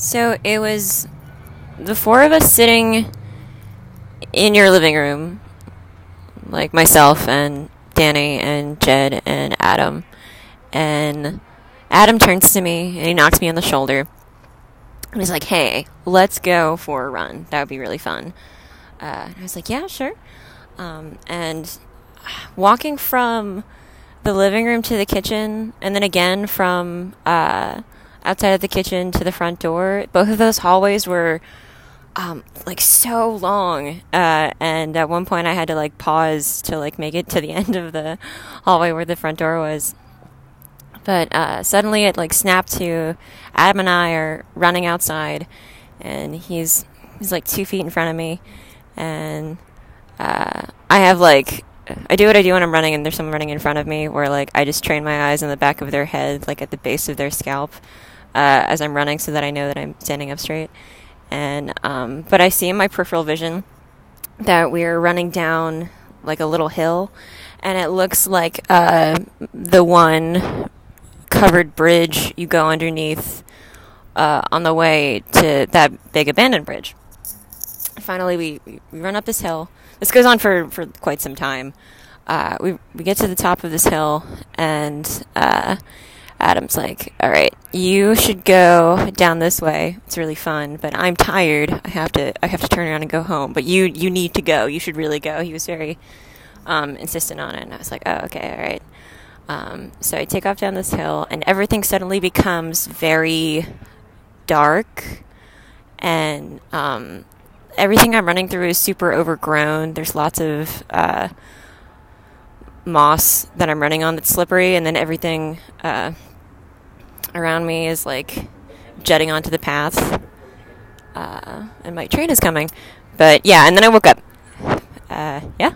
So it was the four of us sitting in your living room, like myself and Danny and Jed and Adam. And Adam turns to me and he knocks me on the shoulder. And he's like, hey, let's go for a run. That would be really fun. Uh, I was like, yeah, sure. Um, and walking from the living room to the kitchen, and then again from uh, outside of the kitchen to the front door, both of those hallways were um, like so long. Uh, and at one point, I had to like pause to like make it to the end of the hallway where the front door was. But uh, suddenly, it like snapped to Adam and I are running outside, and he's he's like two feet in front of me, and uh, I have like I do what I do when I'm running, and there's someone running in front of me, where like I just train my eyes on the back of their head, like at the base of their scalp, uh, as I'm running, so that I know that I'm standing up straight. And um, but I see in my peripheral vision that we're running down like a little hill, and it looks like uh, the one covered bridge you go underneath uh, on the way to that big abandoned bridge. Finally, we, we run up this hill. This goes on for, for quite some time. Uh, we we get to the top of this hill, and uh, Adam's like, "All right, you should go down this way. It's really fun, but I'm tired. I have to I have to turn around and go home. But you you need to go. You should really go." He was very um, insistent on it, and I was like, "Oh, okay, all right." Um, so I take off down this hill, and everything suddenly becomes very dark, and um, everything I'm running through is super overgrown. There's lots of uh, moss that I'm running on that's slippery, and then everything uh, around me is like jetting onto the path. Uh, and my train is coming. But yeah, and then I woke up. Uh, yeah.